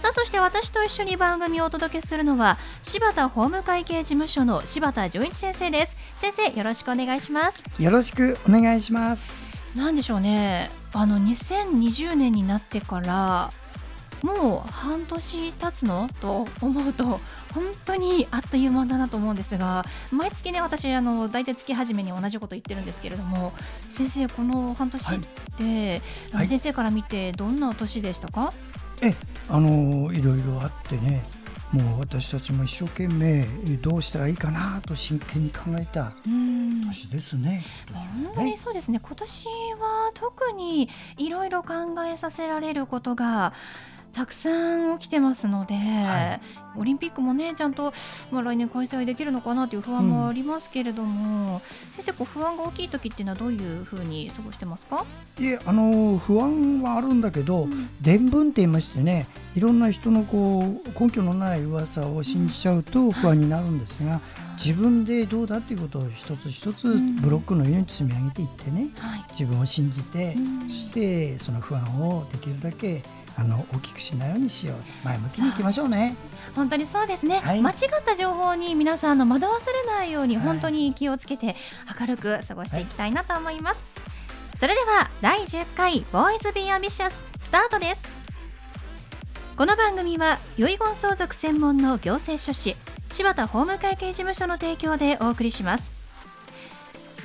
さあそして私と一緒に番組をお届けするのは柴田法務会計事務所の柴田純一先生です。先生よろしくお願いします。よろしくお願いします。なんでしょうね。あの2020年になってからもう半年経つの？と思うと本当にあっという間だなと思うんですが毎月ね私あの大体月初めに同じこと言ってるんですけれども先生この半年って、はい、先生から見てどんな年でしたか、えあのいろいろあってねもう私たちも一生懸命どうしたらいいかなと真剣に考えた年ですね。本当にそうですね。今年は特にいろいろ考えさせられることがたくさん起きてますので、はい、オリンピックもねちゃんと、まあ、来年開催できるのかなという不安もありますけれども、うん、先生こう不安が大きい時っていうのはどういうふうに過ごしてますか？いえあの不安はあるんだけど、うん、伝聞って言いましてねいろんな人のこう根拠のない噂を信じちゃうと不安になるんですが、自分でどうだっていうことを一つ一つブロックのように積み上げていってね、自分を信じて、そしてその不安をできるだけあの大きくしないようにしよう。前向きにいきましょうね。本当にそうですね、はい、間違った情報に皆さんの惑わされないように本当に気をつけて明るく過ごしていきたいなと思います、はい、それでは第10回ボーイズビーアンビシャススタートです。この番組は遺言相続専門の行政書士柴田法務会計事務所の提供でお送りします。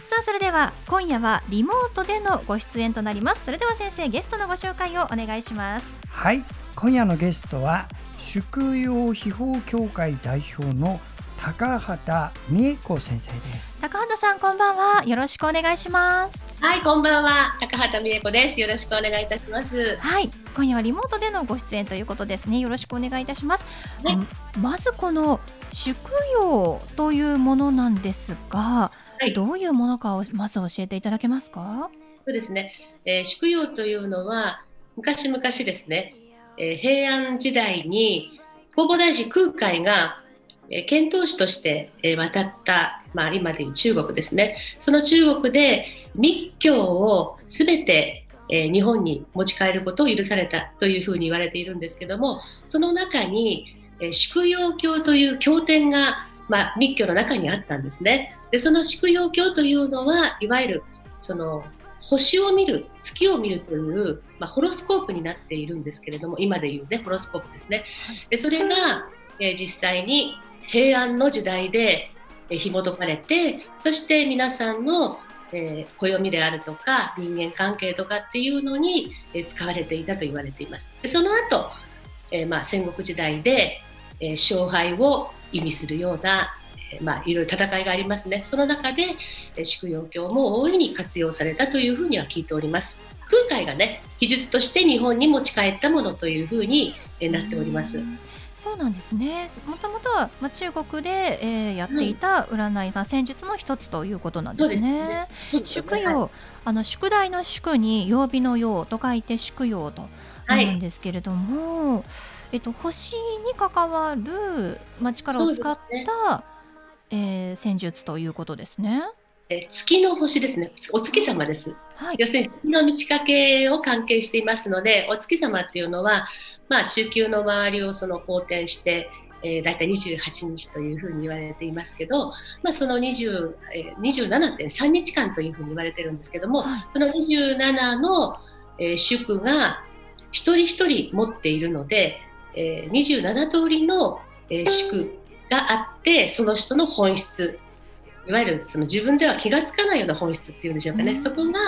さあそれでは今夜はリモートでのご出演となります。それでは先生ゲストのご紹介をお願いしますはい。今夜のゲストは宿用秘宝協会代表の高畑美恵子先生です。高畑さんこんばんは。よろしくお願いします。はいこんばんは。高畑美恵子です。よろしくお願いいたします。はい。今夜はリモートでのご出演ということですね。よろしくお願いいたします、はい、まずこの宿用というものなんですがはい、どういうものかをまず教えていただけますか？そうですね、えー、宿用というのは昔々ですね、えー、平安時代に弘法大師空海が、えー、遣唐使として、えー、渡った、まあ、今でいう中国ですねその中国で密教をすべて、えー、日本に持ち帰ることを許されたというふうに言われているんですけどもその中に、えー、宿用教という経典がまあ、密教の中にあったんですね。でその宿養教というのはいわゆるその星を見る月を見るという、まあ、ホロスコープになっているんですけれども今でいうねホロスコープですね。でそれが、えー、実際に平安の時代で、えー、紐解かれてそして皆さんの、えー、暦であるとか人間関係とかっていうのに、えー、使われていたと言われています。でその後、えーまあ、戦国時代で、えー、勝敗を意味するような、えまあ、いろいろ戦いがありますね。その中で、え宿養教も大いに活用されたというふうには聞いております。空海がね、技術として日本に持ち帰ったものというふうに、えなっております。そうなんですね。もともとは、まあ、中国で、えー、やっていた占い、まあ、戦術の一つということなんですね。すね宿用、はい、あの宿題の宿に曜日の曜と書いて宿用となるんですけれども。はいえっと、星に関わる、まあ、力を使った、ねえー、戦術ということですね。え月の星ですね、お月様です。はい、要するに月の満ち欠けを関係していますので、お月様っていうのは、まあ、中級の周りをその公転して、えー、大体28日というふうに言われていますけど、まあ、その20、えー、27.3日間というふうに言われてるんですけども、はい、その27の、えー、祝が一人一人持っているので、えー、27通りの、えー、祝があってその人の本質いわゆるその自分では気が付かないような本質っていうんでしょうかね、うん、そこが、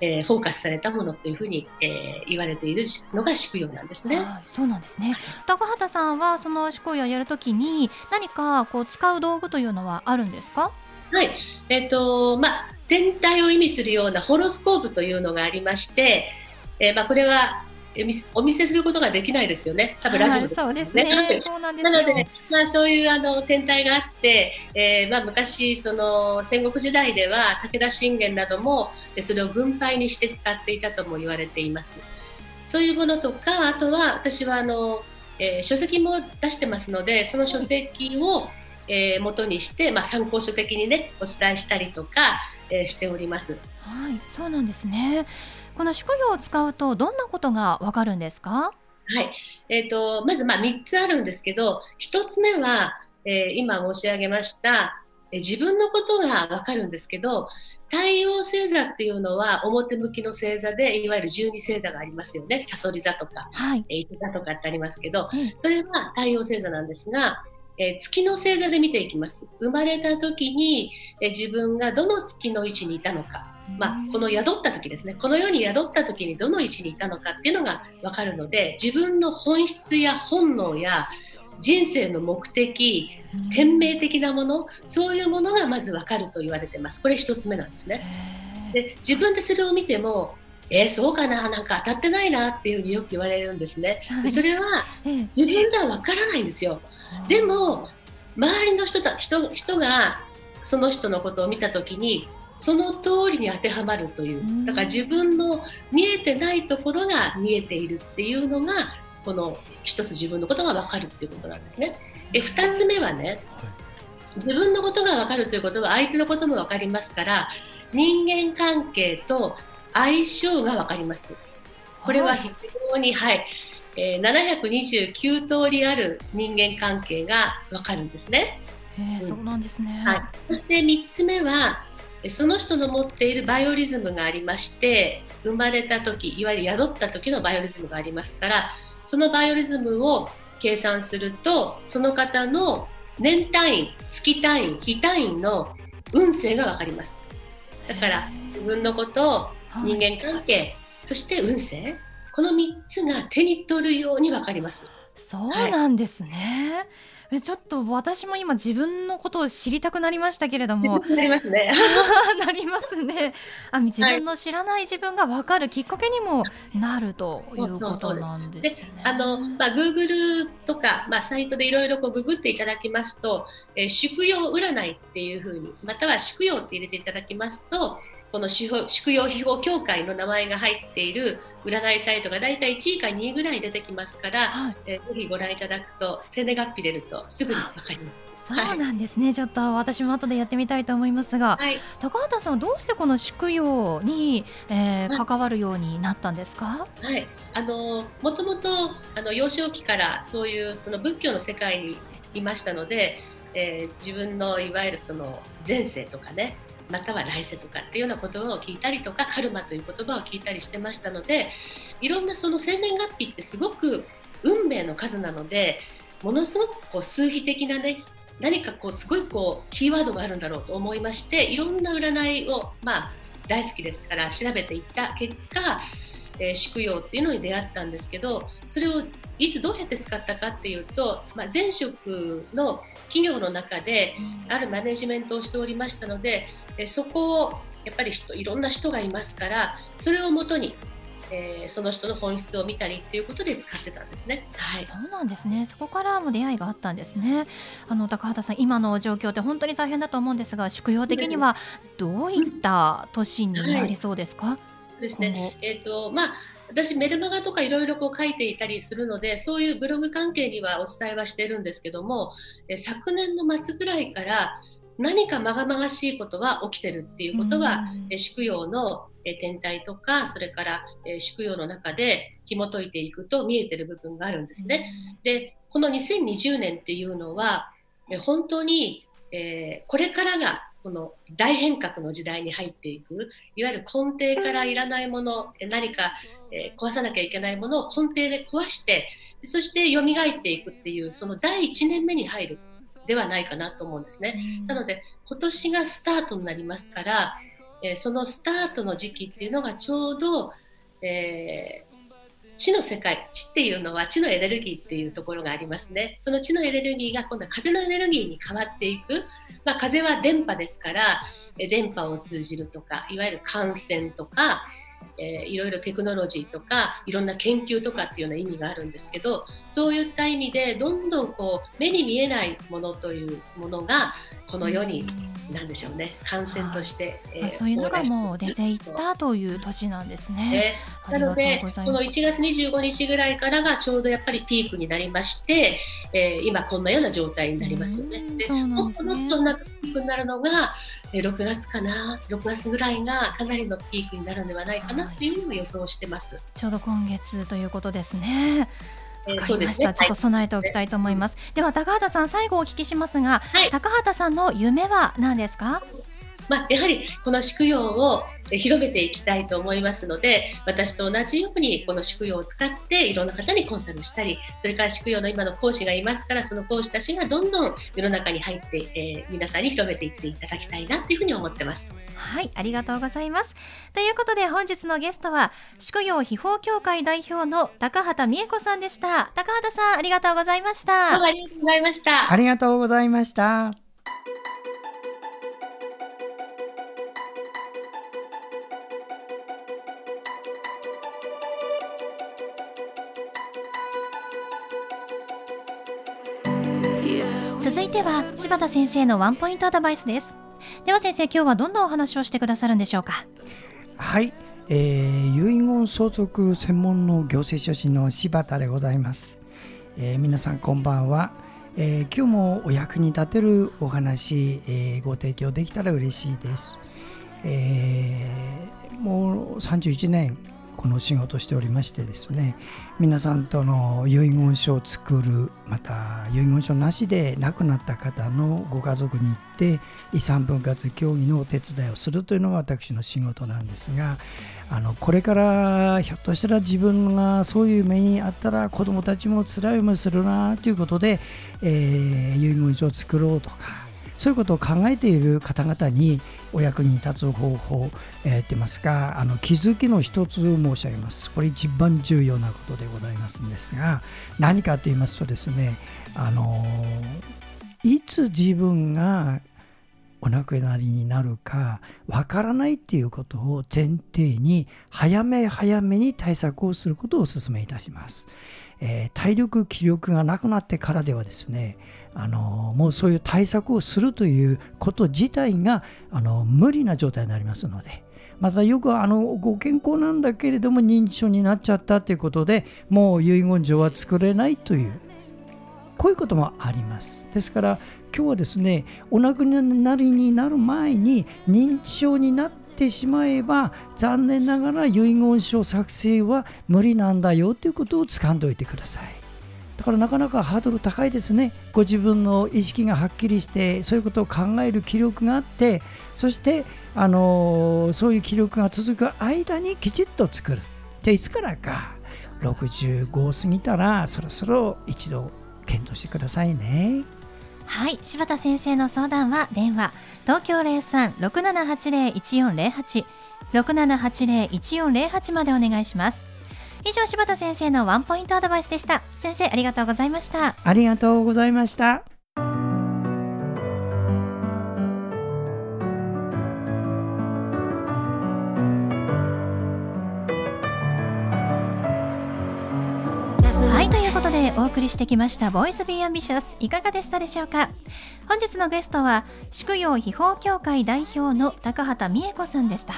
えー、フォーカスされたものというふうに、えー、言われているのが宿用なんですね。はい、そうなんですね。高畑さんはその宿用をやるときに何かこう使う道具というのはあるんですか？はい、えっ、ー、とまあ全体を意味するようなホロスコープというのがありまして、えー、まあこれはお見せすることができないですよね。多分ラジオで、そうですね。そうなんですなので、まあそういうあの天体があって、えー、まあ昔その戦国時代では武田信玄などもそれを軍配にして使っていたとも言われています。そういうものとか、あとは私はあの、えー、書籍も出してますので、その書籍を、えー、元にして、まあ、参考書的にねお伝えしたりとか、えー、しております。はい、そうなんですね。この宿業を使うとどんなことがわかるんですか？はい、えーと、まずまあ3つあるんですけど1つ目は、えー、今申し上げました、えー、自分のことがわかるんですけど太陽星座っていうのは表向きの星座でいわゆる十二星座がありますよね。さそり座とか、はい、えー、座とかってありますけど、それは太陽星座なんですがえー、月の星座で見ていきます。生まれた時に、えー、自分がどの月の位置にいたのか。まあ、この宿った時ですね。この世に宿った時にどの位置にいたのかっていうのが分かるので自分の本質や本能や人生の目的天命的なものそういうものがまず分かると言われてます。これ1つ目なんですね。で自分でそれを見てもえー、そうかななんか当たってないなっていうふうによく言われるんですね。でそれは自分では分からないんですよ。でも周りの人た人人がその人のことを見た時にその通りに当てはまるというだから自分の見えてないところが見えているっていうのがこの一つ自分のことが分かるっていうことなんですね。で2つ目はね自分のことが分かるということは相手のことも分かりますから人間関係と相性が分かります。これは非常に、はい、えー、729通りある人間関係が分かるんですね。えー、そうなんですね、はい、そして3つ目はその人の持っているバイオリズムがありまして生まれた時いわゆる宿った時のバイオリズムがありますからそのバイオリズムを計算するとその方の年単位月単位日単位の運勢が分かります。だから自分のこと人間関係、はい、そして運勢。この3つが手に取るように分かります。そうなんですね、はいちょっと私も今自分のことを知りたくなりましたけれども。なりますね。なりますね。あ自分の知らない自分が分かるきっかけにもなるということなんですね。あのまあ Google とかまあサイトでいろいろこうググっていただきますと、えー、宿用占いっていうふうにまたは宿用って入れていただきますとこの宿用秘宝協会の名前が入っている占いサイトがだいたい1位か2位ぐらい出てきますから、はい、えー、ぜひご覧いただくと生年月日出るとすぐにわかります。そうなんですね、はい、ちょっと私も後でやってみたいと思いますが、はい、高畑さんはどうしてこの宿用に、えー、関わるようになったんですか、はい、あのもともとあの幼少期からそういうその仏教の世界にいましたので、えー、自分のいわゆるその前世とかねまたは来世とかっていうような言葉を聞いたりとかカルマという言葉を聞いたりしてましたのでいろんなその生年月日ってすごく運命の数なのでものすごくこう数比的なね何かこうすごいこうキーワードがあるんだろうと思いましていろんな占いをまあ大好きですから調べていった結果、えー、宿用っていうのに出会ったんですけどそれをいつどうやって使ったかっていうと、まあ、前職の企業の中であるマネジメントをしておりましたのででそこをやっぱり人いろんな人がいますからそれをもとにえー、その人の本質を見たりっていうことで使ってたんですね。はい、そうなんですね。そこからも出会いがあったんですね。あの高畑さん、今の状況って本当に大変だと思うんですが、宿用的にはどういった年になりそうですか？はい、ですね。えっ、ー、とまあ私メルマガとかいろいろこう書いていたりするのでそういうブログ関係にはお伝えはしてるんですけどもえ昨年の末ぐらいから何かまがまがしいことは起きてるっていうことは、え宿用の天体とかそれから宿用の中で紐解いていくと見えてる部分があるんですね。でこの2020年っていうのは本当に、えー、これからがこの大変革の時代に入っていくいわゆる根底からいらないもの何か、えー、壊さなきゃいけないものを根底で壊してそして蘇っていくっていうその第1年目に入るではないかなと思うんですね。なので今年がスタートになりますから、えー、そのスタートの時期っていうのがちょうど、えー、地の世界地っていうのは地のエネルギーっていうところがありますね。その地のエネルギーが今度は風のエネルギーに変わっていく、まあ、風は電波ですから電波を通じるとかいわゆる感染とかえー、いろいろテクノロジーとかいろんな研究とかっていうような意味があるんですけどそういった意味でどんどんこう目に見えないものというものがこの世になんでしょうね感染として、えー、そういうのがもう出ていったという年なんですね。なのでこの1月25日ぐらいからがちょうどやっぱりピークになりまして、えー、今こんなような状態になりますよね。で、ね、もっともっとなピークになるのが6月かな6月ぐらいがかなりのピークになるのではないかなっていうのを予想してます。ちょうど今月ということですね。わかりました、ね、ちょっと備えておきたいと思います。はい、では高畑さん最後お聞きしますが、はい、高畑さんの夢は何ですか？まあ、やはりこの宿養を広めていきたいと思いますので私と同じようにこの宿養を使っていろんな方にコンサルしたりそれから宿養の今の講師がいますからその講師たちがどんどん世の中に入って、えー、皆さんに広めていっていただきたいなというふうに思ってます。はいありがとうございます。ということで本日のゲストは宿養秘宝協会代表の高畑美恵子さんでした。高畑さんありがとうございました。どうもありがとうございました。ありがとうございました柴田先生のワンポイントアドバイスです。では先生今日はどんなお話をしてくださるんでしょうか？はい、えー、遺言相続専門の行政書士の柴田でございます、えー、皆さんこんばんは、えー、今日もお役に立てるお話、えー、ご提供できたら嬉しいです、えー、もう31年この仕事しておりましてですね皆さんとの遺言書を作るまた遺言書なしで亡くなった方のご家族に行って遺産分割協議のお手伝いをするというのが私の仕事なんですがあのこれからひょっとしたら自分がそういう目にあったら子どもたちも辛い思いするなということで、えー、遺言書を作ろうとかそういうことを考えている方々にお役に立つ方法、えー、ってますかあの気づきの一つを申し上げます。これ一番重要なことでございますんですが何かと言いますとですねあのいつ自分がお亡くなりになるかわからないっていうことを前提に早め早めに対策をすることをお勧めいたします。えー、体力気力がなくなってからではですねあのもうそういう対策をするということ自体があの無理な状態になりますのでまたよくあのご健康なんだけれども認知症になっちゃったということでもう遺言状は作れないというこういうこともありますですから今日はですねお亡くなりになる前に認知症になってしまえば残念ながら遺言書作成は無理なんだよということを掴んでおいてください。だからなかなかハードル高いですね。ご自分の意識がはっきりしてそういうことを考える気力があってそしてあのそういう気力が続く間にきちっと作る。じゃあいつからか。65過ぎたらそろそろ一度検討してくださいね。はい柴田先生の相談は電話東京0367801408 6780-1408までお願いします。以上柴田先生のワンポイントアドバイスでした。先生ありがとうございました。ありがとうございました。お送りしてきました「ボイスビーアンビシャスいかがでしたでしょうか？本日のゲストは宿曜秘宝協会代表の高畑美恵子さんでした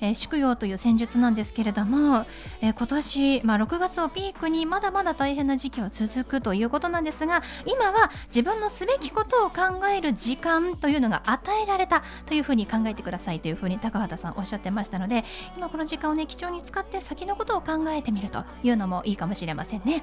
えー、宿曜という占術なんですけれども、えー、今年、まあ、6月をピークにまだまだ大変な時期は続くということなんですが今は自分のすべきことを考える時間というのが与えられたというふうに考えてくださいというふうに高畑さんおっしゃってましたので今この時間をね貴重に使って先のことを考えてみるというのもいいかもしれませんね。